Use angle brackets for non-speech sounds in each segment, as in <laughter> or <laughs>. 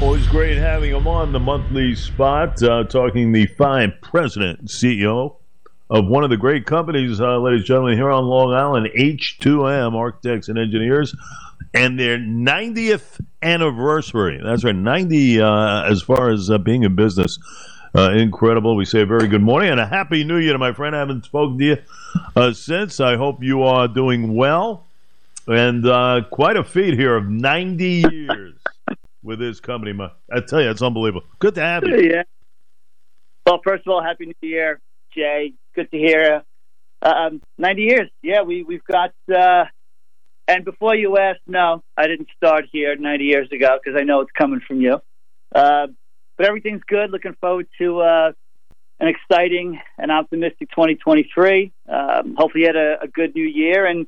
Always great having him on the monthly spot, uh, talking the fine president and CEO of one of the great companies, uh, ladies and gentlemen, here on Long Island, H2M Architects and Engineers, and their 90th anniversary. That's right, 90 uh, as far as uh, being in business. Uh, incredible. We say very good morning and a happy new year to my friend. I haven't spoken to you uh, since. I hope you are doing well. And uh, quite a feat here of 90 years with his company. My, I tell you, it's unbelievable. Good to have you. Yeah. Well, first of all, happy New Year, Jay. Good to hear. Um, 90 years. Yeah, we we've got. Uh, and before you ask, no, I didn't start here 90 years ago because I know it's coming from you. Uh, but everything's good. Looking forward to uh, an exciting and optimistic 2023. Um, hopefully, you had a, a good new year and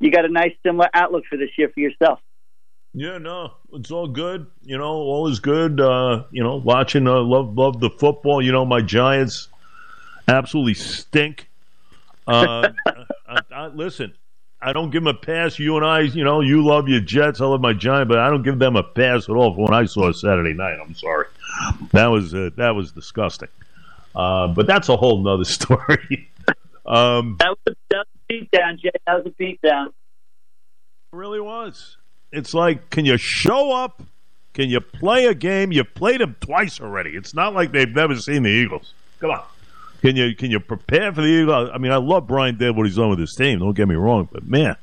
you got a nice similar outlook for this year for yourself. Yeah, no, it's all good. You know, all is good. Uh, you know, watching, uh, love, love the football. You know, my Giants absolutely stink. Uh, <laughs> I, I, listen, I don't give them a pass. You and I, you know, you love your Jets. I love my Giants, but I don't give them a pass at all for when I saw Saturday night. I'm sorry, that was uh, that was disgusting. Uh, but that's a whole nother <laughs> story. um, that was, that was a beatdown, Jay. That was a beatdown. It really was. It's like, can you show up? Can you play a game? You've played them twice already. It's not like they've never seen the Eagles. Come on. Can you can you prepare for the Eagles? I mean, I love Brian Daboll what he's done with his team. Don't get me wrong, but man,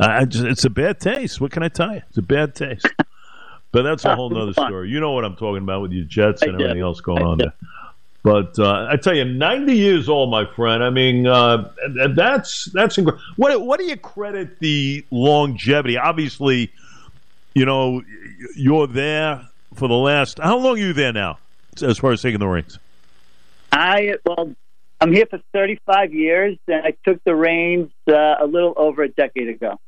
I just, it's a bad taste. What can I tell you? It's a bad taste. But that's a <laughs> whole other story. You know what I'm talking about with your Jets and everything else going on there. But uh, I tell you, 90 years old, my friend. I mean, uh, that's that's incredible. What what do you credit the longevity? Obviously, you know, you're there for the last. How long are you there now, as far as taking the reins? I well, I'm here for 35 years, and I took the reins uh, a little over a decade ago.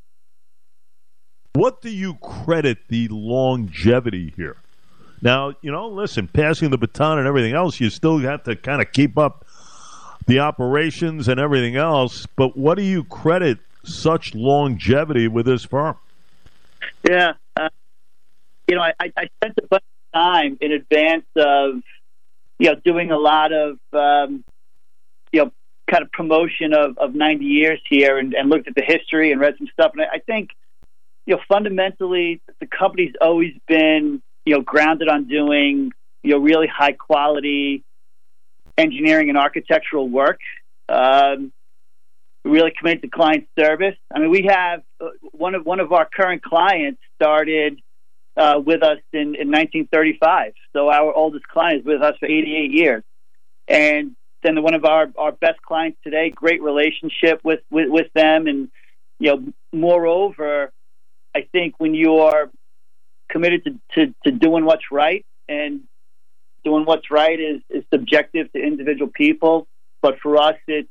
What do you credit the longevity here? Now, you know, listen, passing the baton and everything else, you still have to kind of keep up the operations and everything else. But what do you credit such longevity with this firm? Yeah, uh, you know, I, I spent a bunch of time in advance of, you know, doing a lot of, um, you know, kind of promotion of, of 90 years here and, and looked at the history and read some stuff. And I, I think, you know, fundamentally, the company's always been you know, grounded on doing, you know, really high quality engineering and architectural work. Um, really committed to client service. I mean, we have uh, one of one of our current clients started uh, with us in, in 1935. So our oldest client is with us for 88 years, and then one of our, our best clients today. Great relationship with, with with them, and you know, moreover, I think when you are committed to, to, to doing what's right, and doing what's right is, is subjective to individual people. But for us, it's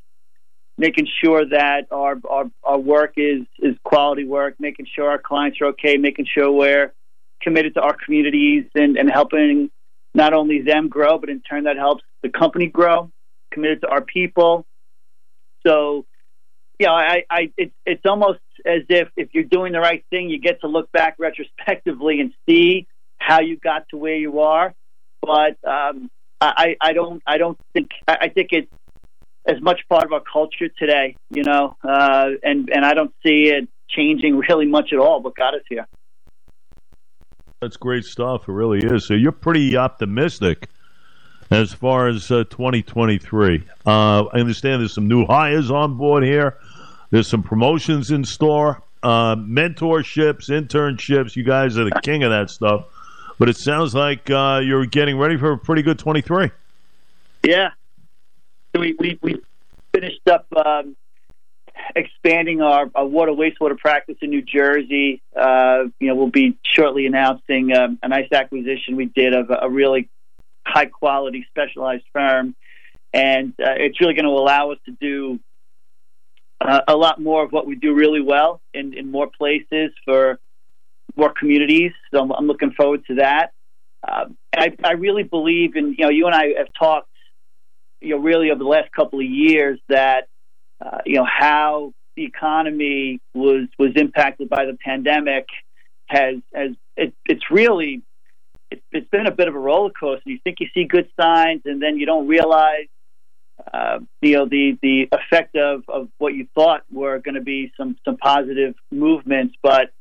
making sure that our, our, our work is, is quality work, making sure our clients are okay, making sure we're committed to our communities and, and helping not only them grow, but in turn that helps the company grow, committed to our people. So, yeah, I, I, it, it's almost as if if you're doing the right thing, you get to look back <laughs> retrospectively and see how you got to where you are. But um, I, I don't I don't think I think it's as much part of our culture today, you know, uh, and and I don't see it changing <laughs> really much at all. What got us here? That's great stuff. It really is. So you're pretty optimistic as far as uh, 2023. Uh, I understand there's some new hires on board here. There's some promotions in store, uh, mentorships, internships. You guys are the king of that stuff. But it sounds like uh, you're getting ready for a pretty good 23. Yeah. We, we, we finished up um, expanding our, our, water wastewater practice in New Jersey. Uh, you know, we'll be shortly announcing um, a nice acquisition we did of a, a really high quality specialized firm. And uh, it's really going to allow us to do uh, a lot more of what we do really well in, in more places for more communities. So I'm, I'm looking forward to that. Um, I, I really believe in, you know, you and I have talked, you know, really over the last couple of years that, uh, you know, how the economy was, was impacted by the pandemic has, has, it, it's really, it, it's been a bit of a roller coaster. You think you see good signs, and then you don't realize, uh, you know, the the effect of, of what you thought were going to be some some positive movements. But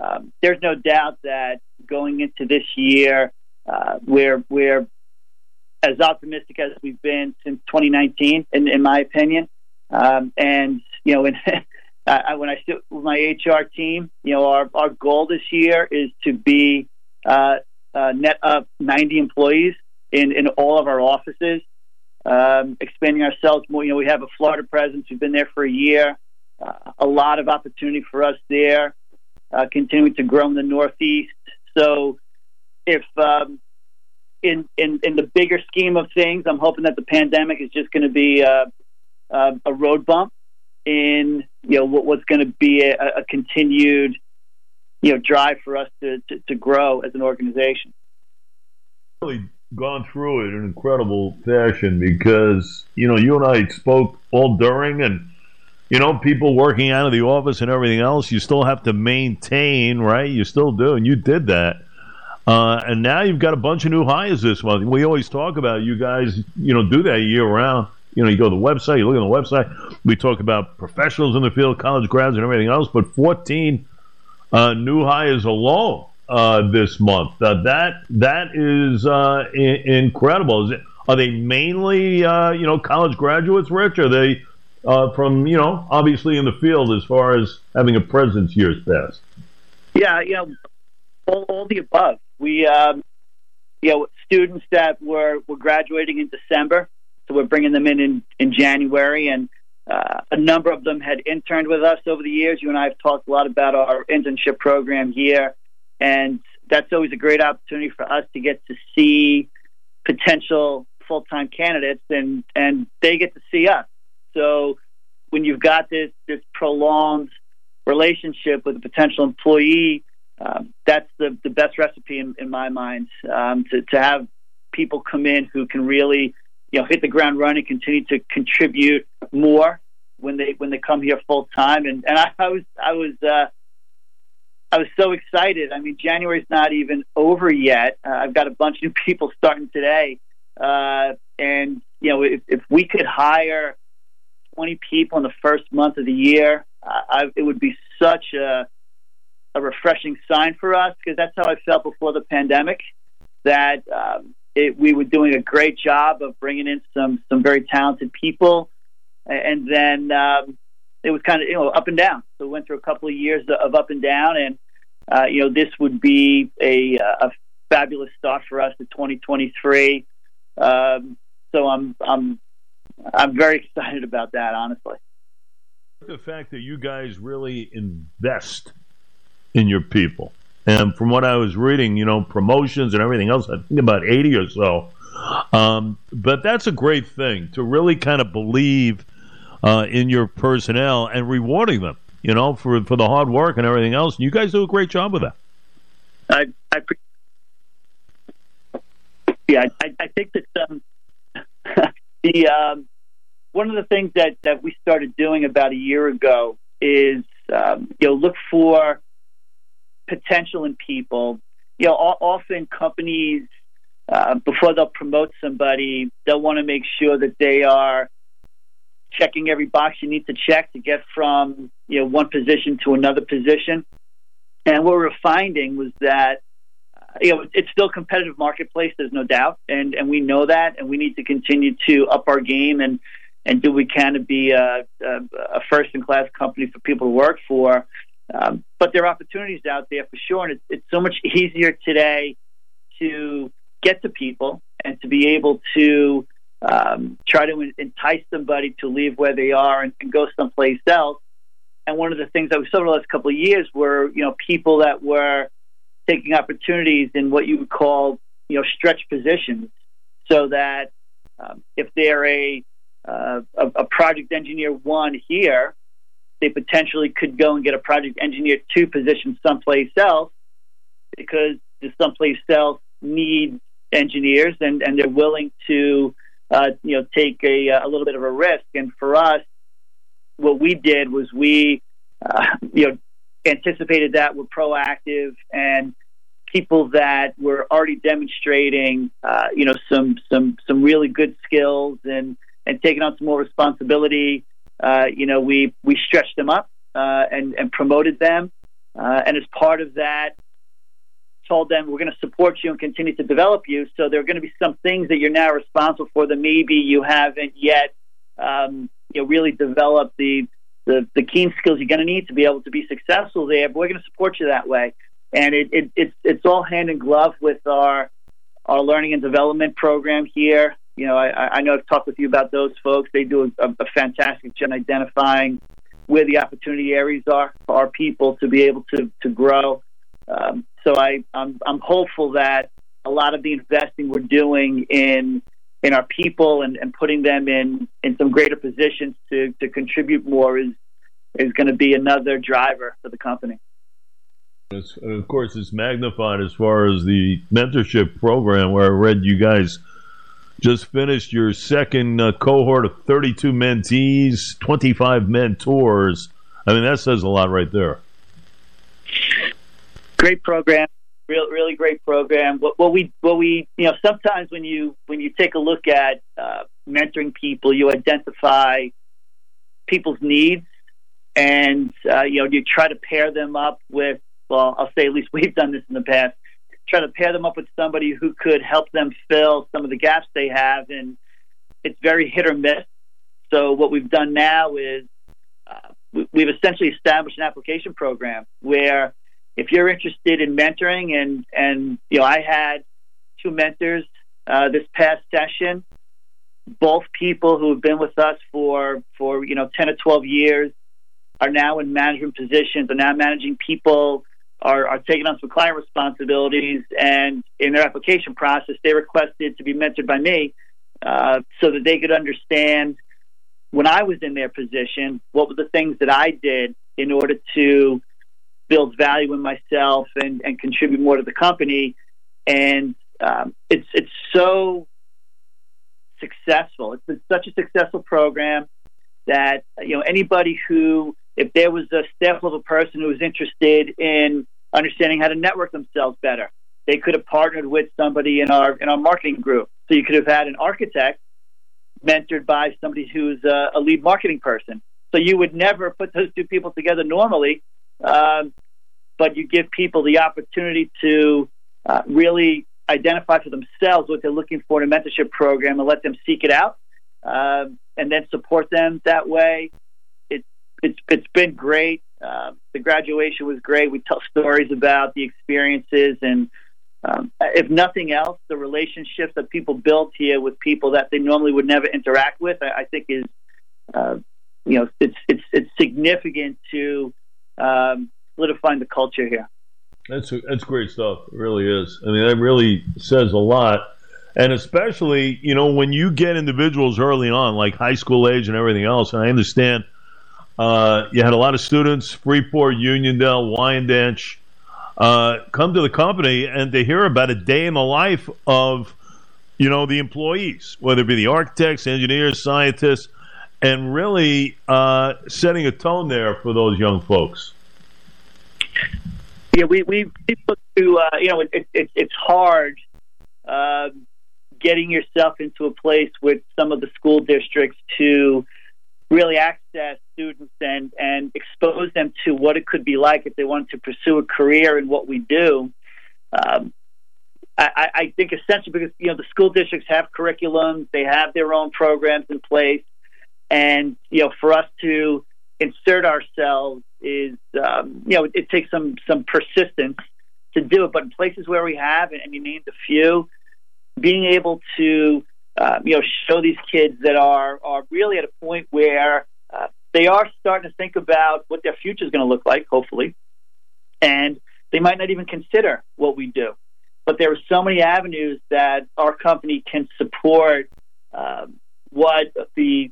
um, there's no doubt that going into this year, uh, we're we're as optimistic as we've been since 2019, in, in my opinion. Um, and you know, in, <laughs> I, when I sit with my HR team, you know, our our goal this year is to be uh, uh, net up 90 employees in in all of our offices, um, expanding ourselves more. You know, we have a Florida presence. We've been there for a year. Uh, a lot of opportunity for us there. Uh, continuing to grow in the Northeast. So, if um, in, in in the bigger scheme of things, I'm hoping that the pandemic is just going to be a, a, a, road bump in you know what, what's going to be a, a, continued you know drive for us to, to, to grow as an organization. Really gone through it in incredible fashion because you know you and I spoke all during and you know people working out of the office and everything else. You still have to maintain, right? You still do, and you did that uh, and now you've got a bunch of new hires this month. We always talk about you guys, you know, do that year round. You know, you go to the website, you look at the website. We talk about professionals in the field, college grads, and everything else. But 14 uh, new hires alone uh, this month. Uh, that that is uh, I- incredible. Is it, are they mainly uh, you know college graduates, Rich? Are they from you know obviously in the field as far as having a presence years past? Yeah, you know, all, all the above. We, um, you know, students that were, were graduating in December, so we're bringing them in in, in January, and uh, a number of them had interned with us over the years. You and I have talked a lot about our internship program here, and that's always a great opportunity for us to get to see potential full time candidates, and and they get to see us. So when you've got this this prolonged relationship with a potential employee, um, that's the, the best recipe in, in my mind um, to, to have people come in who can really you know hit the ground running, continue to contribute more when they when they come here full time. And and I, I was I was uh, I was so excited. I mean, January's not even over yet. Uh, I've got a bunch of new people starting today, uh, and you know if, if we could hire 20 people in the first month of the year, uh, I, it would be such a a refreshing sign for us because that's how I felt before the pandemic. That um, it, we were doing a great job of bringing in some some very talented people, and then um, it was kind of you know up and down. So we went through a couple of years of up and down, and uh, you know this would be a, a fabulous start for us in 2023. Um, so I'm I'm I'm very <laughs> excited about that, honestly. The fact that you guys really invest in your people. And from what I was reading, you know, promotions and everything else, I think about 80 or so. Um, but that's a great thing to really kind of believe uh, in your personnel and rewarding them, you know, for, for the hard work and everything else. And you guys do a great job with that. I, I yeah, I, I think that um, <laughs> the um, one of the things that, that we started doing about a year ago is um, you know look for potential in people. You know, often companies uh, before they'll promote somebody, they'll want to make sure that they are checking every box you need to check to get from you know one position to another position. And what we are finding was that you know it's still a competitive marketplace. There's no doubt, and and we know that, and we need to continue to up our game and and do we can to be a, a, a first in class company for people to work for. Um, but there are opportunities out there for sure, and it's, it's so much easier today to get to people and to be able to um, try to entice somebody to leave where they are and, and go someplace else. And one of the things that we saw in the last couple of years were, you know, people that were taking opportunities in what you would call, you know, stretch positions, so that um, if they're a, uh, a a project engineer one here, they potentially could go and get a project engineer two position someplace else because the someplace else needs engineers and, and they're willing to uh, you know take a, a little bit of a risk. And for us, what we did was we uh, you know anticipated that we're proactive and people that were already demonstrating, uh, you know, some some some really good skills and and taking on some more responsibility. Uh, you know, we we stretched them up uh, and and promoted them, uh, and as part of that, told them we're going to support you and continue to develop you. So there are going to be some things that you're now responsible for that maybe you haven't yet, um, you know, really develop the, the the keen skills you're going to need to be able to be successful there. But we're going to support you that way, and it, it it's it's all hand in glove with our our learning and development program here. You know, I, I know I've talked with you about those folks. They do a, a fantastic job identifying where the opportunity areas are for our people to be able to to grow. Um, so I, I'm, I'm hopeful that a lot of the investing we're doing in in our people and, and putting them in, in some greater positions to, to contribute more is is going to be another driver for the company. It's, of course, it's magnified as far as the mentorship program, where I read you guys just finished your second uh, cohort of 32 mentees, 25 mentors. I mean, that says a lot right there great program, real really great program. What, what we what we you know sometimes when you when you take a look at uh, mentoring people, you identify people's needs, and uh, you know you try to pair them up with. Well, I'll say at least we've done this in the past. Try to pair them up with somebody who could help them fill some of the gaps they have, and it's very hit or miss. So what we've done now is uh, we've essentially established an application program where if you're interested in mentoring and and you know I had two mentors uh, this past session, both people who have been with us for for you know 10 or 12 years are now in management positions, are now managing people, are, are taking on some client responsibilities, and in their application process, they requested to be mentored by me uh, so that they could understand when I was in their position what were the things that I did in order to build value in myself and, and contribute more to the company. And um, it's it's so successful. It's been such a successful program that you know anybody who, if there was a staff level person who was interested in understanding how to network themselves better, they could have partnered with somebody in our in our marketing group. So you could have had an architect mentored by somebody who's a, a lead marketing person. So you would never put those two people together normally um, but you give people the opportunity to uh, really identify for themselves what they're looking for in a mentorship program and let them seek it out uh, and then support them that way. It, it's, it's been great. Uh, the graduation was great. We tell stories about the experiences and um, if nothing else, the relationships that people build here with people that they normally would never interact with, I, I think is, uh, you know, it's it's it's significant to um, solidifying the culture here. That's that's great stuff. It really is. I mean, that really says a lot. And especially, you know, when you get individuals early on, like high school age and everything else, and I understand uh, you had a lot of students, Freeport, Uniondale, Wyandanch, uh, come to the company and to hear about a day in the life of, you know, the employees, whether it be the architects, engineers, scientists, and really uh, setting a tone there for those young folks. Yeah, we we look to uh, you know it, it, it's hard uh, getting yourself into a place with some of the school districts to really access students and and expose them to what it could be like if they wanted to pursue a career in what we do. Um, I, I think essentially because you know the school districts have curriculums, they have their own programs in place, and you know for us to insert ourselves is um, you know it, takes some some persistence to do it. But in places where we have, and you named a few, being able to uh, you know show these kids that are are really at a point where uh, they are starting to think about what their future is going to look like, hopefully, and they might not even consider what we do. But there are so many avenues that our company can support uh, what the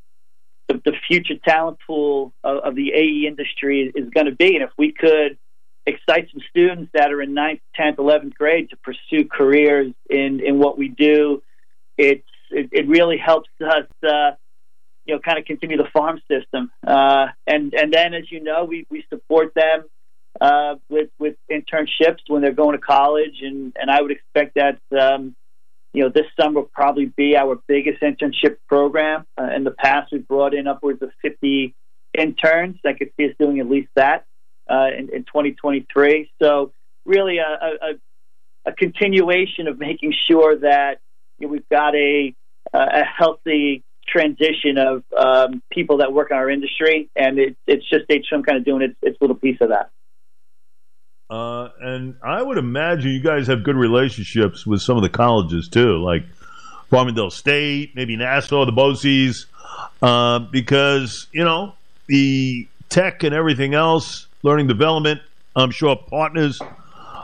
the, the future talent pool of, of the AE industry is, going to be. And if we could excite some students that are in ninth, tenth, eleventh grade to pursue careers in in what we do, it's it, it really helps us. Uh, you know, kind of continue the farm system, uh, and and then, as you know, we, we support them uh, with with internships when they're going to college, and and I would expect that um, you know this summer will probably be our biggest internship program. Uh, in the past, we've brought in upwards of 50 interns. I could see us doing at least that uh, in, in 2023. So really a, a, a continuation of making sure that you know, we've got a a healthy transition of um, people that work in our industry, and it, it's just H2M kind of doing its, its little piece of that. Uh, and I would imagine you guys have good relationships with some of the colleges too, like Farmingdale State, maybe Nassau, the BOCES, uh, because you know the tech and everything else, learning development. I'm sure partners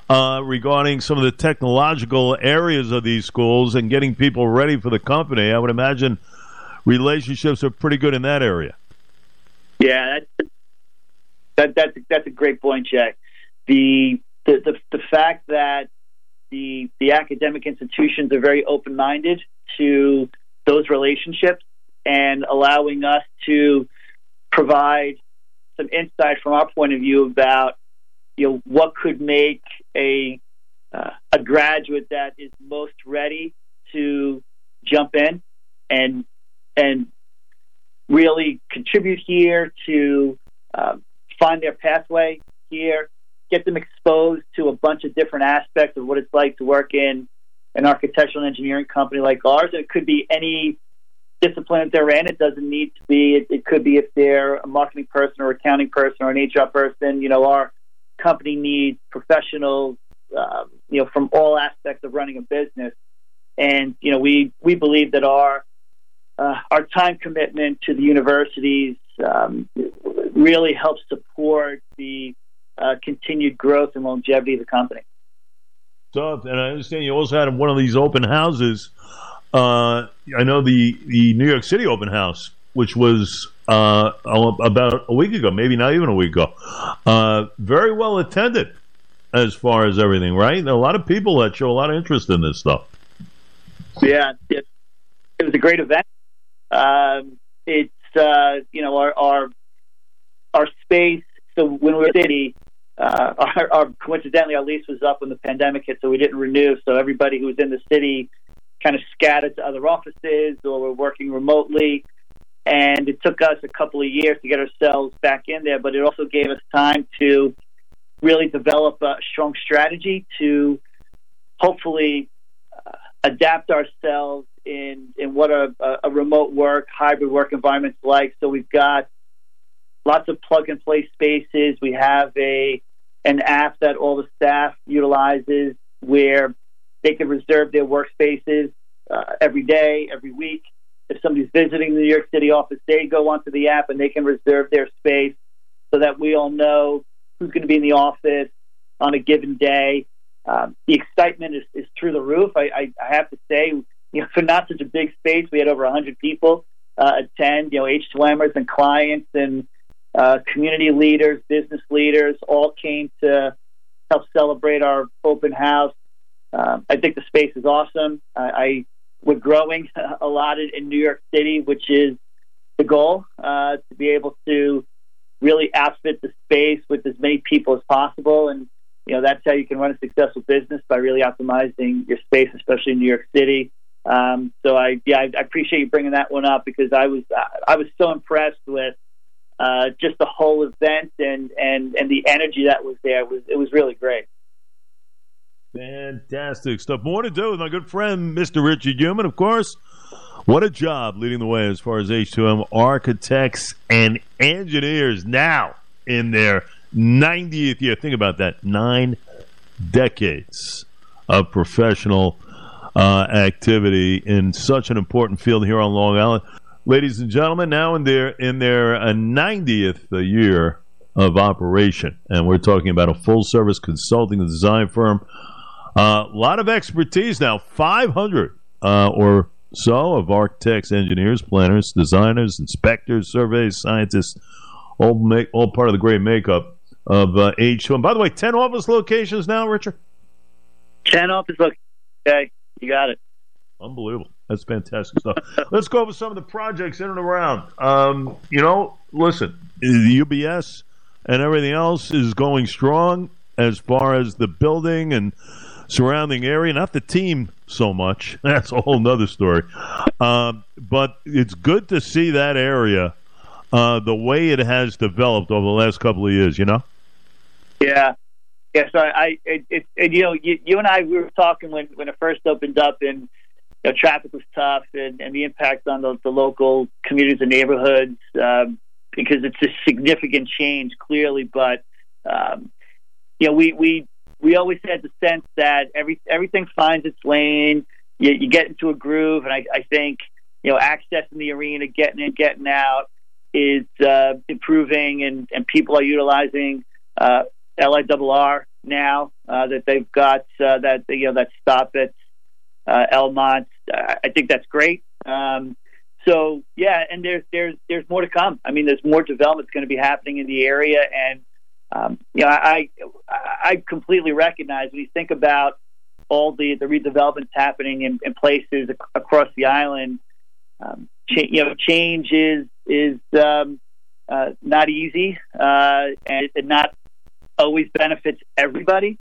uh, regarding some of the technological areas of these schools and getting people ready for the company. I would imagine relationships are pretty good in that area. Yeah, that's that, that's that's a great point, Jack. The, the the the fact that the the academic institutions are very open minded to those relationships and allowing us to provide some insight from our point of view about you know what could make a uh, a graduate that is most ready to jump in and and really contribute here to um, find their pathway here, get them exposed to a bunch of different aspects of what it's like to work in an architectural engineering company like ours. It could be any discipline that they're in. It doesn't need to be. It, it could be if they're a marketing person or accounting person or an HR person. You know, our company needs professionals, um, you know, from all aspects of running a business. And you know, we we believe that our uh, our time commitment to the universities um, really helps support the uh, continued growth and longevity of the company. So, and I understand you also had one of these open houses. Uh, I know the the New York City open house, which was uh, about a week ago, maybe not even a week ago. Uh, very well attended as far as everything, right? A lot of people that show a lot of interest in this stuff. Yeah, it, it was a great event. Um, it's uh, you know our, our our space. So when we're in city, uh, <laughs> our, our coincidentally our lease was up when the pandemic hit, so we didn't renew. So everybody who was in the city kind of scattered to other offices or were working remotely. And it took us a couple of years to get ourselves back in there, but it also gave us time to really develop a strong strategy to hopefully uh, adapt ourselves in in what a, a remote work, hybrid work environment's like. So we've got lots of plug and play spaces. We have a an app that all the staff utilizes where they can reserve their workspaces uh, every day, every week. If somebody's visiting the New York City office, they go onto the app and they can reserve their space so that we all know who's going to be in the office on a given day. Um, the excitement is, is through the roof. I, I, I have to say, you know, for not such a big space, we had over 100 people uh, attend. You know, H2Mers and clients and uh, community leaders, business leaders, all came to help celebrate our open house. Um, I think the space is awesome. I, I we're growing <laughs> a lot in New York City, which is the goal uh, to be able to really outfit the space with as many people as possible. And you know that's how you can run a successful business by really optimizing your space, especially in New York City. Um, so I yeah I, I appreciate you bringing that one up because I was I was so impressed with uh, just the whole event and and and the energy that was there was it was really great. Fantastic stuff. More to do with my good friend Mr. Richard Humann, of course. What a job leading the way as far as H2M architects and engineers now in their 90th year. Think about that. Nine decades of professional uh, activity in such an important field here on Long Island. Ladies and gentlemen, now in their in their uh, 90th year of operation, and we're talking about a full service consulting and design firm. A uh, lot of expertise now, 500 uh, or so of architects, engineers, planners, designers, inspectors, surveys, scientists, all make all part of the great makeup of uh, H2M. By the way, 10 office locations now, Richard. 10 office locations. Okay. You got it. Unbelievable. That's fantastic stuff. Let's go over some of the projects in and around. Um, you know, listen, the UBS and everything else is going strong. as far as the building and surrounding area, not the team so much. <laughs> That's a whole nother story. Um, but it's good to see that area uh, the way it has developed over the last couple of years. You know. Yeah, yeah. So I, it, it, you know, you, you and I we were talking when when it first opened up, and traffic was tough, and, and the impact on the, the local communities and neighborhoods um, because it's a significant change, clearly. But um, you know, we we we always had the sense that every everything finds its lane. You, you get into a groove, and I, I think you know accessing the arena, getting in, getting out is uh, improving, and, and people are utilizing uh, LIRR now uh, that they've got uh, that you know that stop at uh, Elmont. I think that's great. Um, so yeah, and there's there's there's more to come. I mean, there's more development's going to be happening in the area, and um, you know, I I completely recognize when you think about all the the redevelopments happening in, in places ac- across the island. Um, you know, change is is um, uh, not easy, uh, and it not always benefits everybody.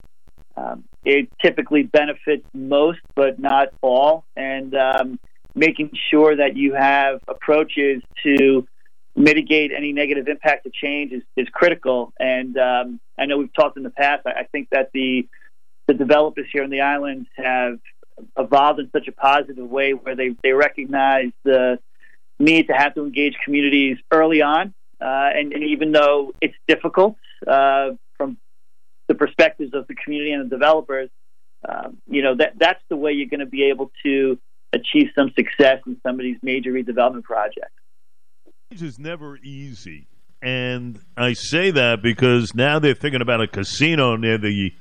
Um, it typically benefits most, but not all, and um, making sure that you have approaches to mitigate any negative impact of change is, is critical. And um, I know we've talked in the past. I, I think that the the developers here on the island have evolved in such a positive way where they, they recognize the need to have to engage communities early on. Uh, and, and, even though it's difficult uh, the perspectives of the community and the developers, um, you know, that, that's the way you're going to be able to achieve some success in some of these major redevelopment projects is never easy. And I say that because now they're thinking about a casino near the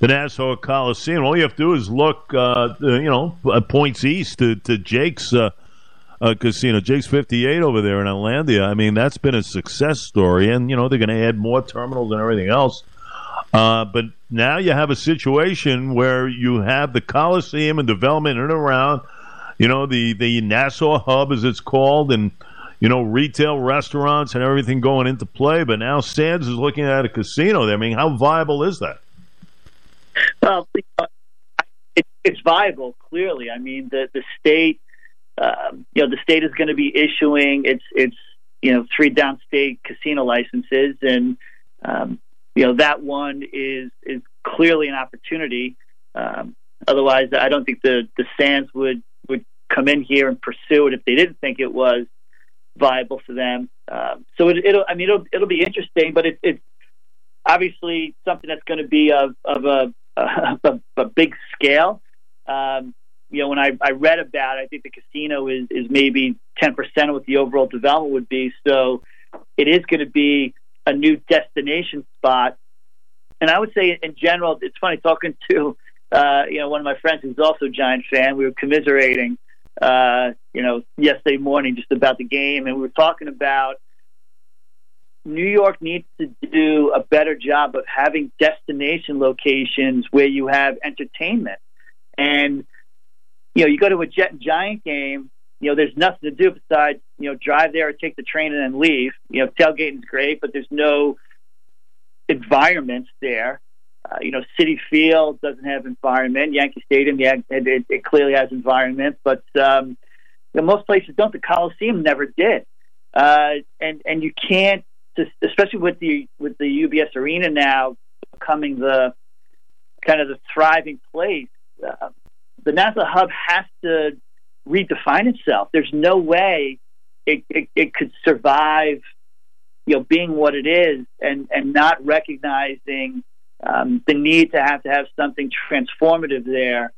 the Nassau Coliseum. All you have to do is look, uh, you know, points east to, to Jake's uh, uh, casino, Jake's 58 over there in Islandia. I mean, that's been a success story. And, you know, they're going to add more terminals and everything else. Uh, but now you have a situation where you have the Coliseum and development in and around, you know, the, the Nassau Hub, as it's called, and – you know, retail restaurants and everything going into play. But now Sands is looking at a casino there. I mean, how viable is that? Well, it, it's viable. Clearly, I mean, the the state, um, you know, the state is going to be issuing its its you know three downstate casino licenses, and um, you know that one is is clearly an opportunity. Um, otherwise, I don't think the the Sands would would come in here and pursue it if they didn't think it was viable for them. Um, so it, will I mean, it'll, it'll be interesting, but it, it's obviously something that's going to be of, of a, <laughs> a, a big scale. Um, you know, when I, I read about it, I think the casino is, is maybe 10% of what the overall development would be. So it is going to be a new destination spot. And I would say, in general, it's funny talking to, uh, you know, one of my friends who's also a Giant fan. We were commiserating uh, you know, yesterday morning just about the game, and we were talking about New York needs to do a better job of having destination locations where you have entertainment. And, you know, you go to a Jet Giant game, you know, there's nothing to do besides, you know, drive there or take the train and then leave. You know, tailgating's great, but there's no environments there. Uh, you know, Citi Field doesn't have environment. Yankee Stadium, yeah, it, it clearly has environment, but um, you know, most places don't. The Coliseum never did, uh, and and you can't, especially with the with the UBS Arena now becoming the kind of the thriving place. Uh, the Nassau Hub has to redefine itself. There's no way it, it, it could survive, you know, being what it is and and not recognizing um, the need to have to have something transformative there.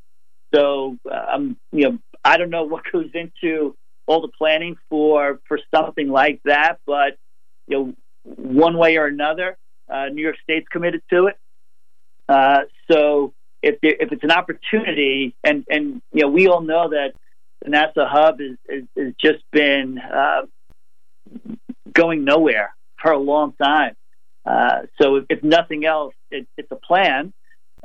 So, um, you know, I don't know <laughs> what goes into all the planning for for something like that, but you know, one way or another, uh, New York State's committed to it. Uh, so, if there, if it's an opportunity, and and you know, we all know that the Nassau hub is is, is just been uh, going nowhere for a long time. Uh, so if, if, nothing else, it, it's a plan.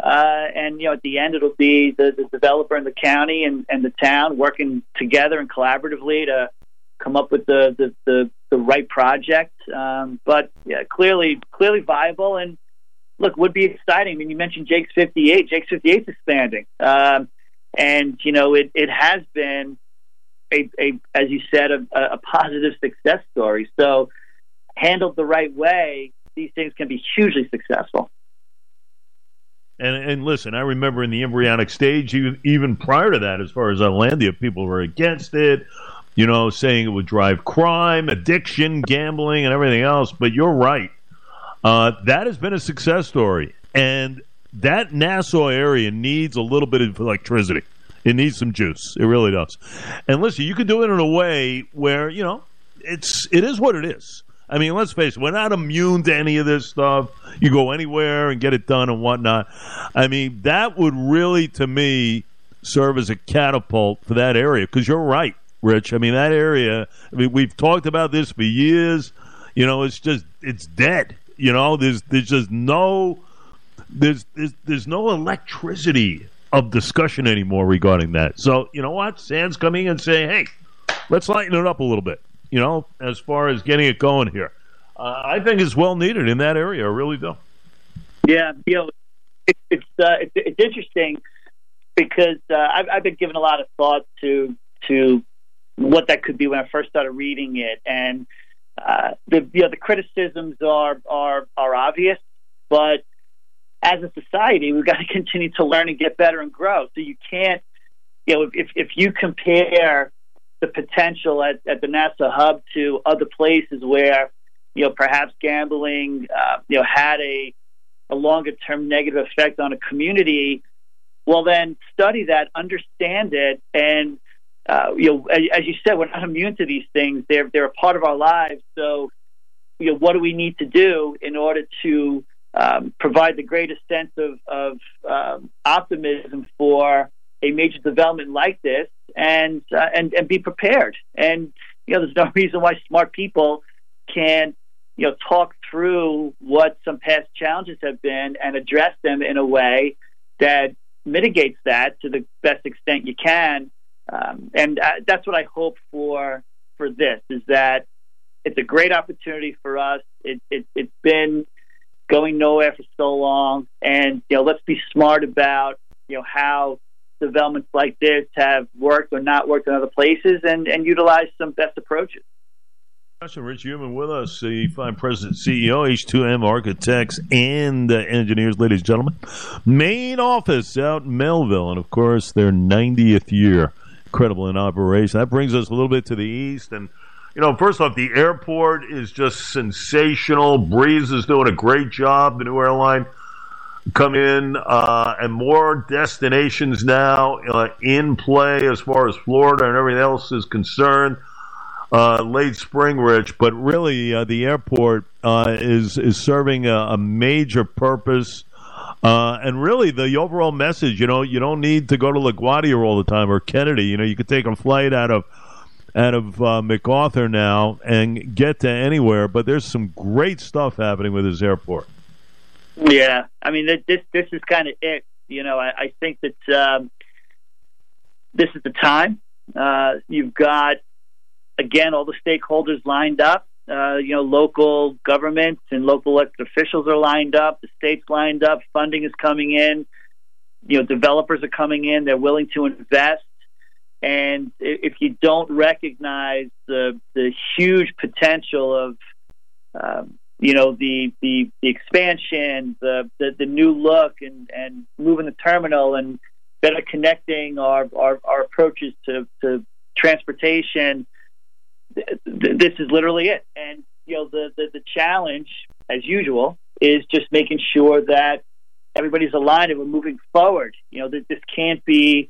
Uh, and you know, at the end, it'll be the, the developer and the county and, and the town working together and collaboratively to come up with the the, the, the right project. Um, but yeah, clearly clearly viable, and look, would be exciting. I mean, you mentioned Jake's 58. Jake's 58 is expanding. Um, and, you know, it, it has been, a, a as you said, a, a positive success story. So, handled the right way, these things can be hugely successful. And, and listen, I remember in the embryonic stage, even prior to that, as far as Islandia, people were against it, you know, saying it would drive crime, addiction, gambling, and everything else. But you're right. Uh, that has been a success story. And that Nassau area needs a little bit of electricity. It needs some juice. It really does. And listen, you can do it in a way where, you know, it's it is what it is. I mean, let's face it, we're not immune to any of this stuff. You go anywhere and get it done and whatnot. I mean, that would really, to me, serve as a catapult for that area because you're right, Rich. I mean, that area, I mean, we've talked about this for years. You know, it's just, it's dead. You know, there's, there's just no, there's, there's, there's no electricity of discussion anymore regarding that. So, you know what? Sands coming and saying, hey, let's lighten it up a little bit you know, as far as getting it going here. Uh, I think it's well needed in that area. I really do. Yeah, you know, it, it's uh, it's, it's interesting because uh, I've, I've been giving a lot of thought to to what that could be when I first started reading it, and uh, the you know the criticisms are are are obvious, but as a society, we've got to continue to learn and get better and grow. So you can't, you know, if if you compare the potential at, at the Nassau hub to other places where you know perhaps gambling uh, you know had a a longer term negative effect on a community. Well, then study that, understand it, and uh, you know, as, as you said, we're not immune to these things. They're they're a part of our lives. So, you know, what do we need to do in order to um, provide the greatest sense of, of um, optimism for a major development like this and uh, and and be prepared. And you know, there's no <laughs> reason why smart people can't you know talk through what some past challenges have been and address them in a way that mitigates that to the best extent you can. Um, and uh, that's what I hope for for this is that it's a great opportunity for us. It, it, it's been going nowhere for so long, and you know, let's be smart about you know how developments like this have worked or not worked in other places and, and utilize some best approaches. Rich Humann with us, the fine president CEO, H2M Architects and uh, Engineers, ladies and gentlemen. Main office out in Melville, and of course, their 90th year. Incredible in operation. That brings us a little bit to the east. And, you know, first off, the airport is just sensational. Breeze is doing a great job, the new airline come in, uh, and more destinations now uh, in play as far as Florida and everything else is concerned. Uh, late spring, Rich, but really uh, the airport uh, is is serving a, a major purpose. Uh, and really, the overall message, you know, you don't need to go to LaGuardia all the time or Kennedy. You know, you could take a flight out of out of uh, MacArthur now and get to anywhere. But there's some great stuff happening with this airport. Yeah, I mean this this is kind of it. You know, I, I think that um, this is the time. Uh, you've got again all the stakeholders lined up. Uh, you know, local governments and local elected officials are lined up. The states lined up. Funding is coming in. You know, developers are coming in. They're willing to invest. And if you don't recognize the the huge potential of um, you know the the, the expansion, the, the, the new look, and and moving the terminal and better connecting our our, our approaches to, to transportation. This is literally it, and you know the, the the challenge, as usual, is just making sure that everybody's aligned and we're moving forward. You know, this can't be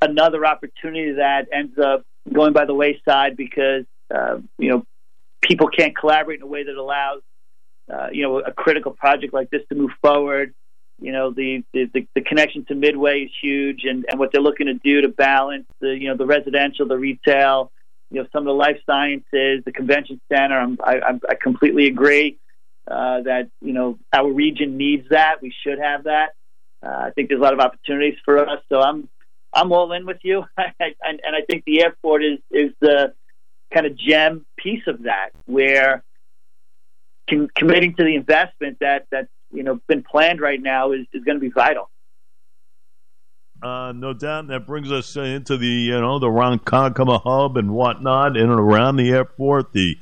another opportunity that ends up going by the wayside because uh, you know people can't collaborate in a way that allows uh, you know, a critical project like this to move forward. You know, the, the, the connection to Midway is huge, and, and what they're looking to do to balance the, you know, the residential, the retail, you know, some of the life sciences, the convention center. I'm, I, I completely agree uh, that, you know, our region needs that. We should have that. Uh, I think there's a lot of opportunities for us. So I'm, I'm all in with you. <laughs> and, and I think the airport is, is the kind of gem piece of that where, com- committing to the investment that that's you know been planned right now is, is going to be vital. Uh, no doubt. That brings us into the you know the Ronkonkoma hub and whatnot in and around the airport, the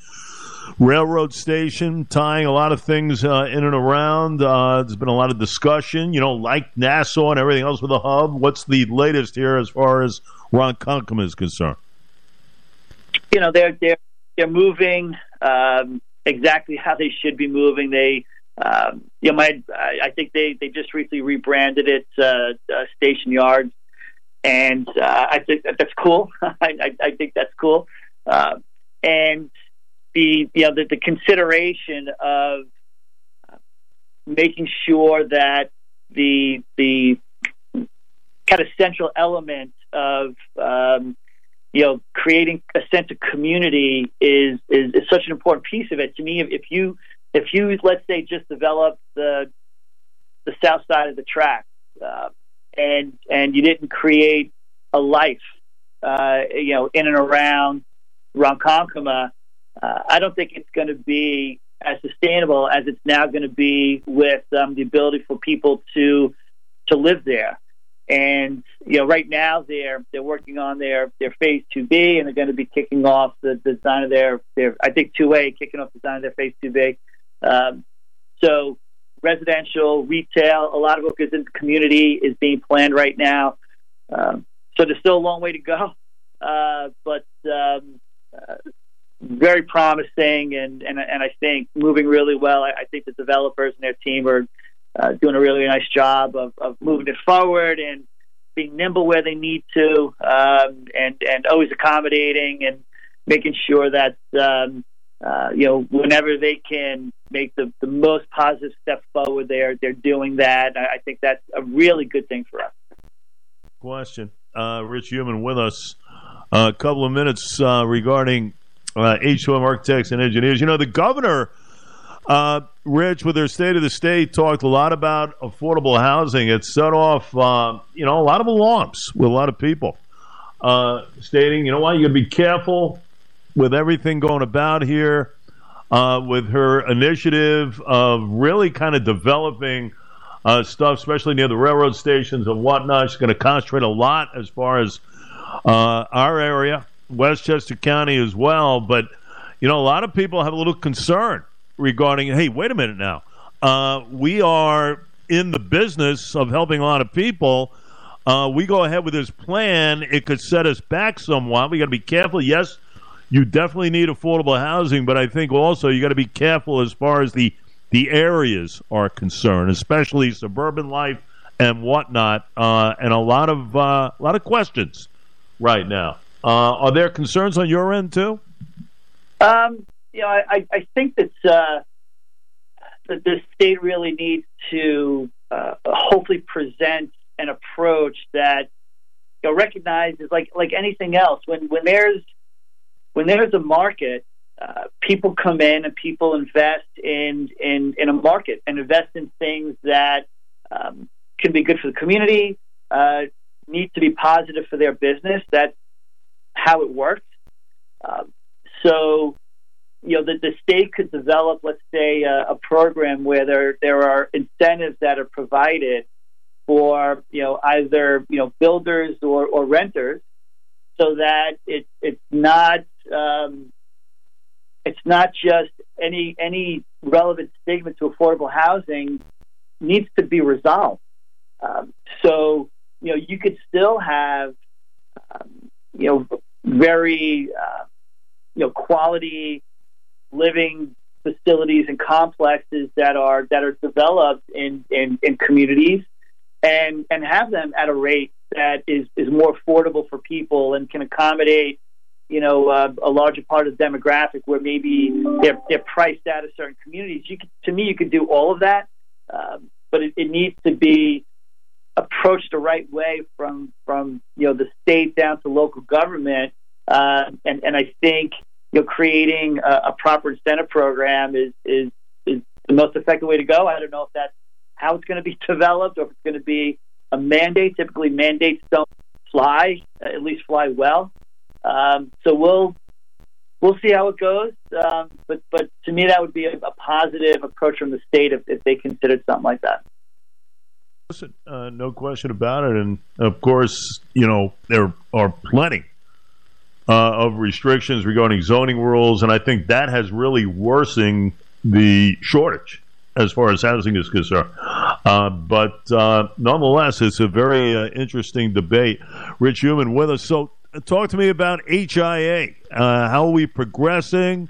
railroad station, tying a lot of things uh, in and around. Uh, there's been a lot of discussion, you know, like Nassau and everything else with the hub. What's the latest here as far as Ronkonkoma is concerned? You know, they're they're they're moving um, exactly how they should be moving. They um, you know, my I think they they just recently rebranded it uh, uh, Station Yards, and uh, I think that that's cool. <laughs> I, I, I think that's cool, uh, and the you know the, the consideration of making sure that the the kind of central element of um, you know creating a sense of community is, is is such an important piece of it to me. If, if you if you let's say just develop the the south side of the track uh, and and you didn't create a life uh, you know in and around Ronkonkoma, uh, I don't think it's going to be as sustainable as it's now going to be with um, the ability for people to to live there. And you know, right now they're they're working on their their phase two B, and they're going to be kicking off the, design of their their I think two A, kicking off the design of their phase two B. Um, so residential, retail, a lot of what goes into the community is being planned right now. Um, so there's still a long way to go, uh, but um, uh, very promising, and, and and I think moving really well. I, I think the developers and their team are uh, doing a really nice job of, of moving it forward and being nimble where they need to, um, and and always accommodating and making sure that um, uh, you know, whenever they can make the, the most positive step forward, they're they're doing that. I, I think that's a really good thing for us. Question, uh, Rich Humann with us. Uh, a couple of minutes uh, regarding uh, H2M architects and engineers. You know, the governor, uh, Rich, with her state of the state, talked a lot about affordable housing. It set off, uh, you know, a lot of alarms with a lot of people, uh, stating, you know what, you got to be careful with everything going about here, uh, with her initiative of really kind of developing uh, stuff, especially near the railroad stations and whatnot. She's going to concentrate a lot as far as our area, Westchester County as well. But, you know, a lot of people have a little concern regarding, hey, wait a minute now. Uh, we are in the business of helping a lot of people. Uh, we go ahead with this plan, it could set us back somewhat. We got to be careful. Yes, you definitely need affordable housing, but I think also you got to be careful as far as the the areas are concerned, especially suburban life and whatnot, uh, and a lot of uh, a lot of questions right now. Uh, are there concerns on your end too? Um, you know, I, I think that uh, that the state really needs to uh, hopefully present an approach that you know, recognizes, like like anything else, when when there's when there's a market, uh, people come in and people invest in, in, in a market and invest in things that um, can be good for the community, uh, need to be positive for their business. That's how it works. Um, so, you know, the, the state could develop, let's say, a, a program where there there are incentives that are provided for you know either you know builders or, or renters, so that it, it's not um, it's not just any any relevant stigma to affordable housing needs to be resolved. Um, so you know you could still have um, you know very uh, you know quality living facilities and complexes that are that are developed in, in, in communities and and have them at a rate that is, is more affordable for people and can accommodate you know, uh, a larger part of the demographic where maybe they're, they're priced out of certain communities. You could, to me, you could do all of that, um, but it, it needs to be approached the right way from from you know the state down to local government. Uh, and and I think you know creating a, a proper incentive program is is is the most effective way to go. I don't know if that's how it's going to be <laughs> developed or if it's going to be a mandate. Typically, mandates don't fly, at least fly well. Um, so we'll we'll see how it goes. Um, but but to me, that would be a, a positive approach from the state if, if they considered something like that. Listen, uh, no question about it. And of course, you know, there are plenty uh, of restrictions regarding zoning rules. And I think that has really worsened the shortage as far as housing is concerned. Uh, but uh, nonetheless, it's a very uh, interesting debate. Rich Humann with us. So, talk to me about HIA. Uh, how are we progressing?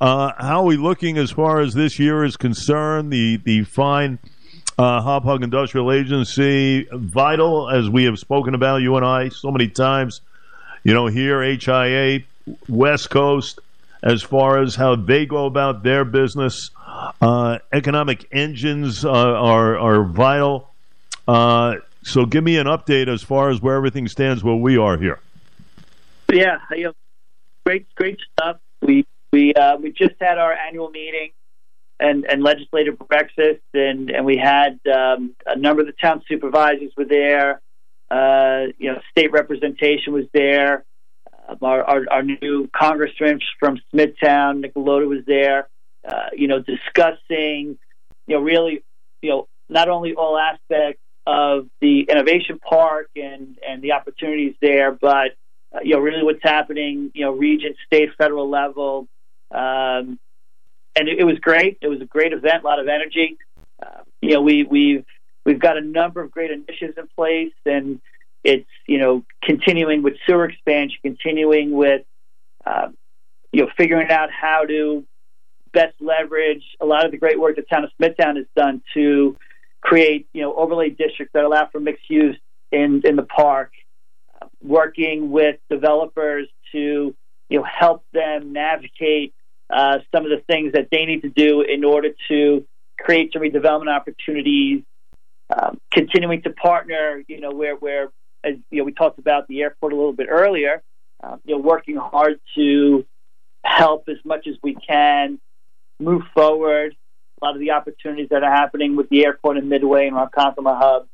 How are we looking as far as this year is concerned? The the fine uh, Industrial Agency, vital as we have spoken about you and I so many times. You know, here HIA, West Coast, as far as how they go about their business. Uh, economic engines uh, are are vital. Uh, so, give me an update as far as where everything stands where we are here. Yeah, you know, great, great stuff. We we uh, we just had our annual meeting and, and legislative breakfast, and, and we had um, a number of the town supervisors were there. Uh, you know, state representation was there. Um, our, our, our new congressman from Smithtown, Nick LaLota, was there. Uh, you know, discussing, you know, really, you know, not only all aspects of the innovation park and and the opportunities there, but uh, you know, really what's happening, you know, region, state, federal level. Um, and it, it, was great. It was a great event, a lot of energy. Uh, you know, we we've we've got a number of great initiatives in place, and it's you know continuing with sewer expansion, continuing with uh, you know figuring out how to best leverage a lot of the great work the town of Smithtown has done to create you know overlay districts that allow for mixed use in in the park. Uh, working with developers to you know help them navigate uh, some of the things that they need to do in order to create some redevelopment opportunities. Um, continuing to partner, you know, where where as you know we talked about the airport a little bit earlier. Um, you know, working hard to help as much as we can move forward. A lot of the opportunities that are happening with the airport in Midway and Ronkonkoma hub.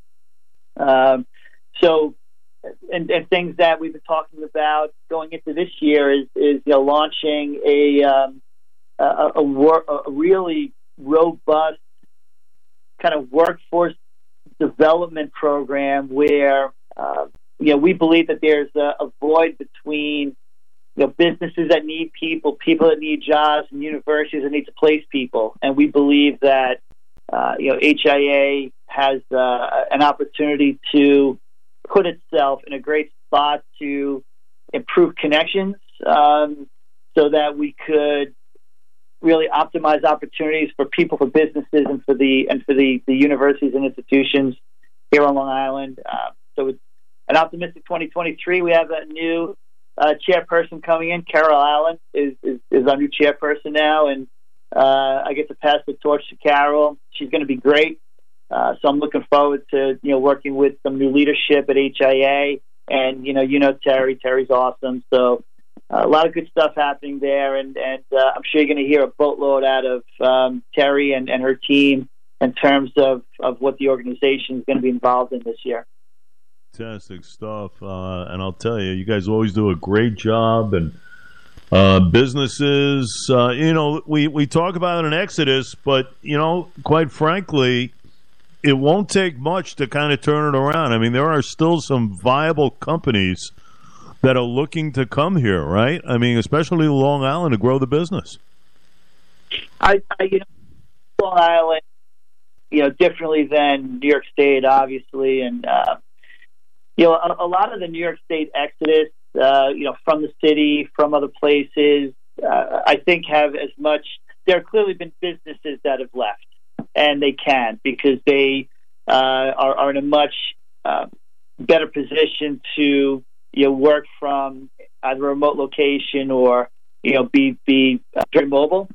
Um, so and, and, things that we've been talking about going into this year is, is you know, launching a, um, a, a, wor- a, really robust kind of workforce development program where uh, you know we believe that there's a, a void between you know businesses that need people, people that need jobs, and universities that need to place people, and we believe that uh, you know HIA has uh, an opportunity to put itself in a great spot to improve connections um, so that we could really optimize opportunities for people, for businesses, and for the and for the, the universities and institutions here on Long Island. Uh, so it's an optimistic 2023. We have a new uh, chairperson coming in. Carol Allen is, is, is our new chairperson now, and uh, I get to pass the torch to Carol. She's going to be great. Uh, so I'm looking forward to you know working with some new leadership at HIA, and you know you know Terry. Terry's awesome. So uh, a lot of good stuff happening there, and and uh, I'm sure you're going to hear a boatload out of um, Terry and, and her team in terms of of what the organization is going to be involved in this year. Fantastic stuff, uh, and I'll tell you, you guys always do a great job, and. Uh, businesses, uh, you know, we, we talk about an exodus, but, you know, quite frankly, it won't take much to kind of turn it around. I mean, there are still some viable companies that are looking to come here, right? I mean, especially Long Island to grow the business. I, I you know, Long Island, you know, differently than New York State, obviously, and uh, you know, a, a, lot of the New York State exodus, uh, you know, from the city, from other places, uh, I think have as much. There have clearly been businesses that have left and they can because they uh, are, are in a much uh, better position to you know work from either a remote location or you know be be uh, very mobile.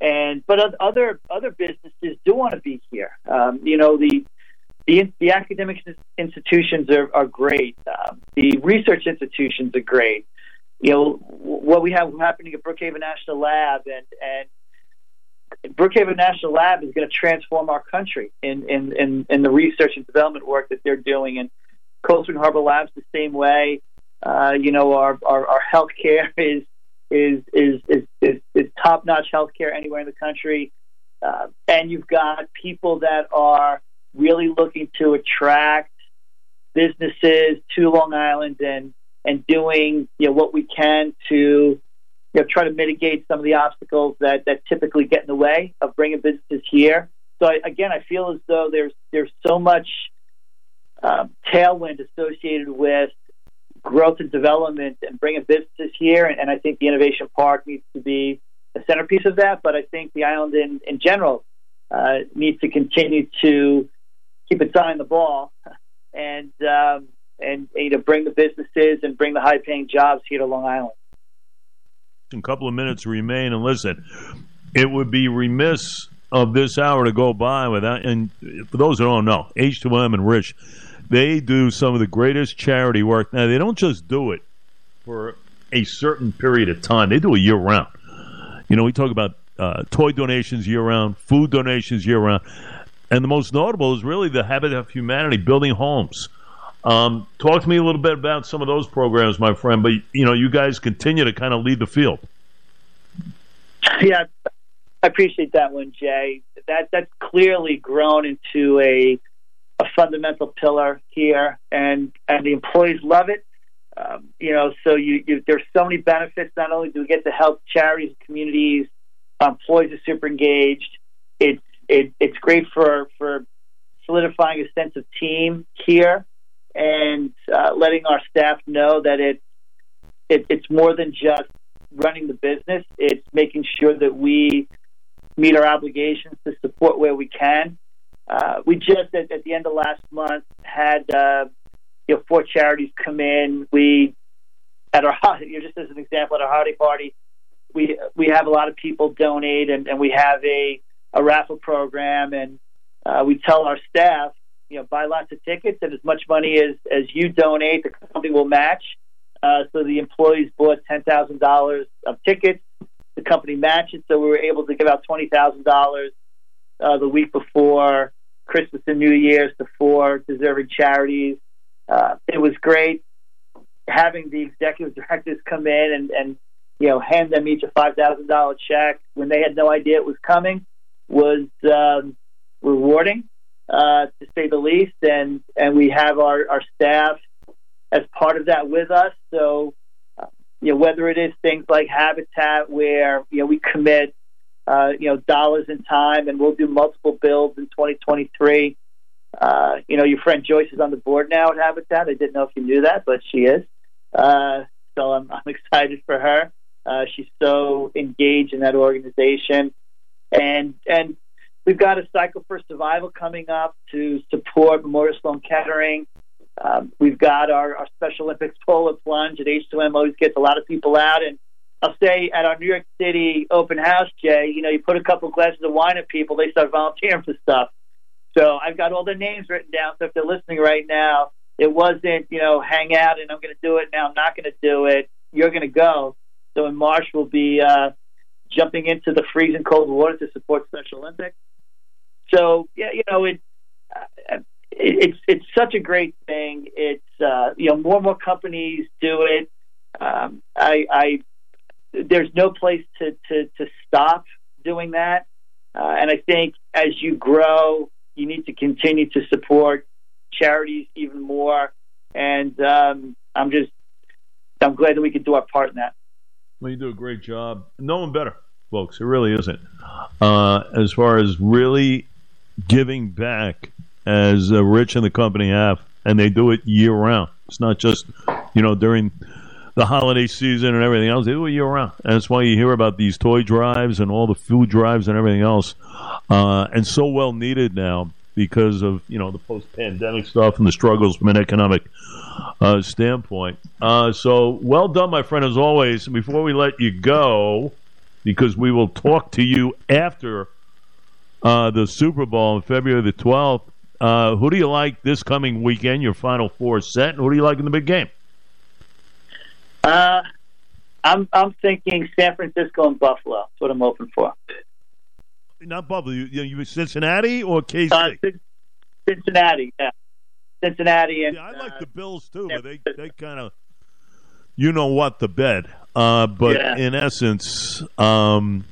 And but other other businesses do want to be here. Um, you know the the, the academic institutions are, are great. Um, the research institutions are great. You know what we have happening at Brookhaven National Lab and and Brookhaven National Lab is going to transform our country in, in, in, in, the research and development work that they're doing. And Cold Spring Harbor Lab's the same way. Uh, you know, our, our, our healthcare <laughs> is, is is is, is, is top notch healthcare anywhere in the country, uh, and you've got people that are really looking to attract businesses to Long Island and and doing you know what we can to you know try to mitigate some of the obstacles that that typically get in the way of bringing businesses here. So I, again, I feel as though there's there's so much um, tailwind associated with growth and development and bringing businesses here, and, and I think the innovation park needs to be a centerpiece of that. But I think the island in in general uh, needs to continue to keep its eye on the ball and um, and you know bring the businesses and bring the high paying jobs here to Long Island. A couple of minutes remain, and listen, it would be remiss of this hour to go by without. And for those who don't know, H2M and Rich, they do some of the greatest charity work. Now they don't just do it for a certain period of time; they do it year round. You know, we talk about uh, toy donations year round, food donations year round. And the most notable is really the Habitat of Humanity building homes. Um, talk to me a little bit about some of those programs, my friend. But you know, you guys continue to kind of lead the field. Yeah, I appreciate that one, Jay. That that's clearly grown into a a fundamental pillar here, and and the employees love it. Um, you know, so you, you there's so many benefits. Not only do we get to help charities and communities, employees are super engaged. It's it, it's great for for solidifying a sense of team here and uh, letting our staff know that it, it it's more than just running the business. It's making sure that we meet our obligations to support where we can. Uh, we just at, at, the end of last month had uh, you know four charities come in. We at our <laughs> you just as an example at our holiday party, we we have a lot of people donate and, and we have a a raffle program, and uh, we tell our staff, you know, buy lots of tickets, and as much money as as you donate, the company will match. Uh, so the employees bought ten thousand dollars of tickets. The company matches, so we were able to give out twenty thousand uh, dollars the week before Christmas and New Year's to four deserving charities. Uh, it was great having the executive directors come in and, and you know hand them each a five thousand dollar check when they had no idea it was coming was um, rewarding, uh, to say the least. And and we have our, our staff as part of that with us. So, uh, you know, whether it is things like Habitat, where you know we commit, uh, you know, dollars and time, and we'll do multiple builds in 2023. Uh, you know, your friend Joyce is on the board now at Habitat. I didn't know if you knew that, but she is. Uh, so I'm, I'm excited for her. Uh, she's so engaged in that organization and and we've got a cycle for survival coming up to support Memorial Sloan Kettering. Um, we've got our, our Special Olympics polar plunge at H2M always gets a lot of people out. And I'll say at our New York City open house, Jay, you know, you put a couple glasses of wine at people, they start volunteering for stuff. So I've got all their names written down. So if they're listening right now, it wasn't, you know, hang out and I'm going to do it. Now I'm not going to do it. You're going to go. So in March, we'll be uh, jumping into the freezing cold water to support Special Olympics. So yeah, you know it, uh, it's it's such a great thing. It's uh, you know more and more companies do it. Um, I, I there's no place to to, to stop doing that, uh, and I think as you grow, you need to continue to support charities even more. And um, I'm just I'm glad that we could do our part in that. Well, you do a great job. No one better, folks. It really isn't. Uh, as far as really giving back as uh, Rich and the company have, and they do it year round. It's not just, you know, during the holiday season and everything else. They do it year round. And that's why you hear about these toy drives and all the food drives and everything else. Uh, and so well needed now because of, you know, the post pandemic stuff and the struggles from an economic uh, standpoint. Uh, so well done, my friend, as always. Before we let you go, because we will talk to you after uh, the Super Bowl on February the 12th, uh, who do you like this coming weekend, your Final Four set, and who do you like in the big game? Uh, I'm I'm thinking San Francisco and Buffalo. That's what I'm hoping for. Not Buffalo. You, you Cincinnati or KC? Uh, Cincinnati. Yeah. Cincinnati and yeah, I like uh, the Bills too, but they they kind of you know what the bet. Uh, but Yeah. in essence, um,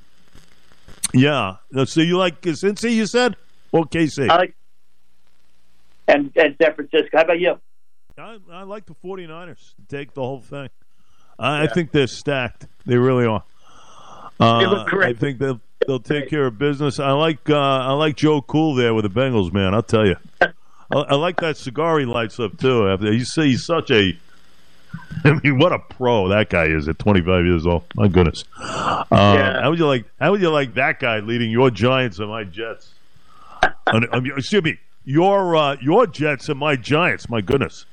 yeah. So you like Cincy? You said or KC? I like and and San Francisco. How about you? I, I like the 49ers take the whole thing. I, I think they're stacked. They really are. Uh, They look great. I think they'll they'll take care of business. I like uh, I like Joe Cool there with the Bengals, man. I'll tell you. <laughs> I, I like that cigar he lights up too. After he's he's such a. <laughs> I mean, what a pro that guy is at 25 years old. My goodness. Uh, Yeah. How would you like? How would you like that guy leading your Giants and my Jets? Excuse me, your uh, your Jets and my Giants. My goodness.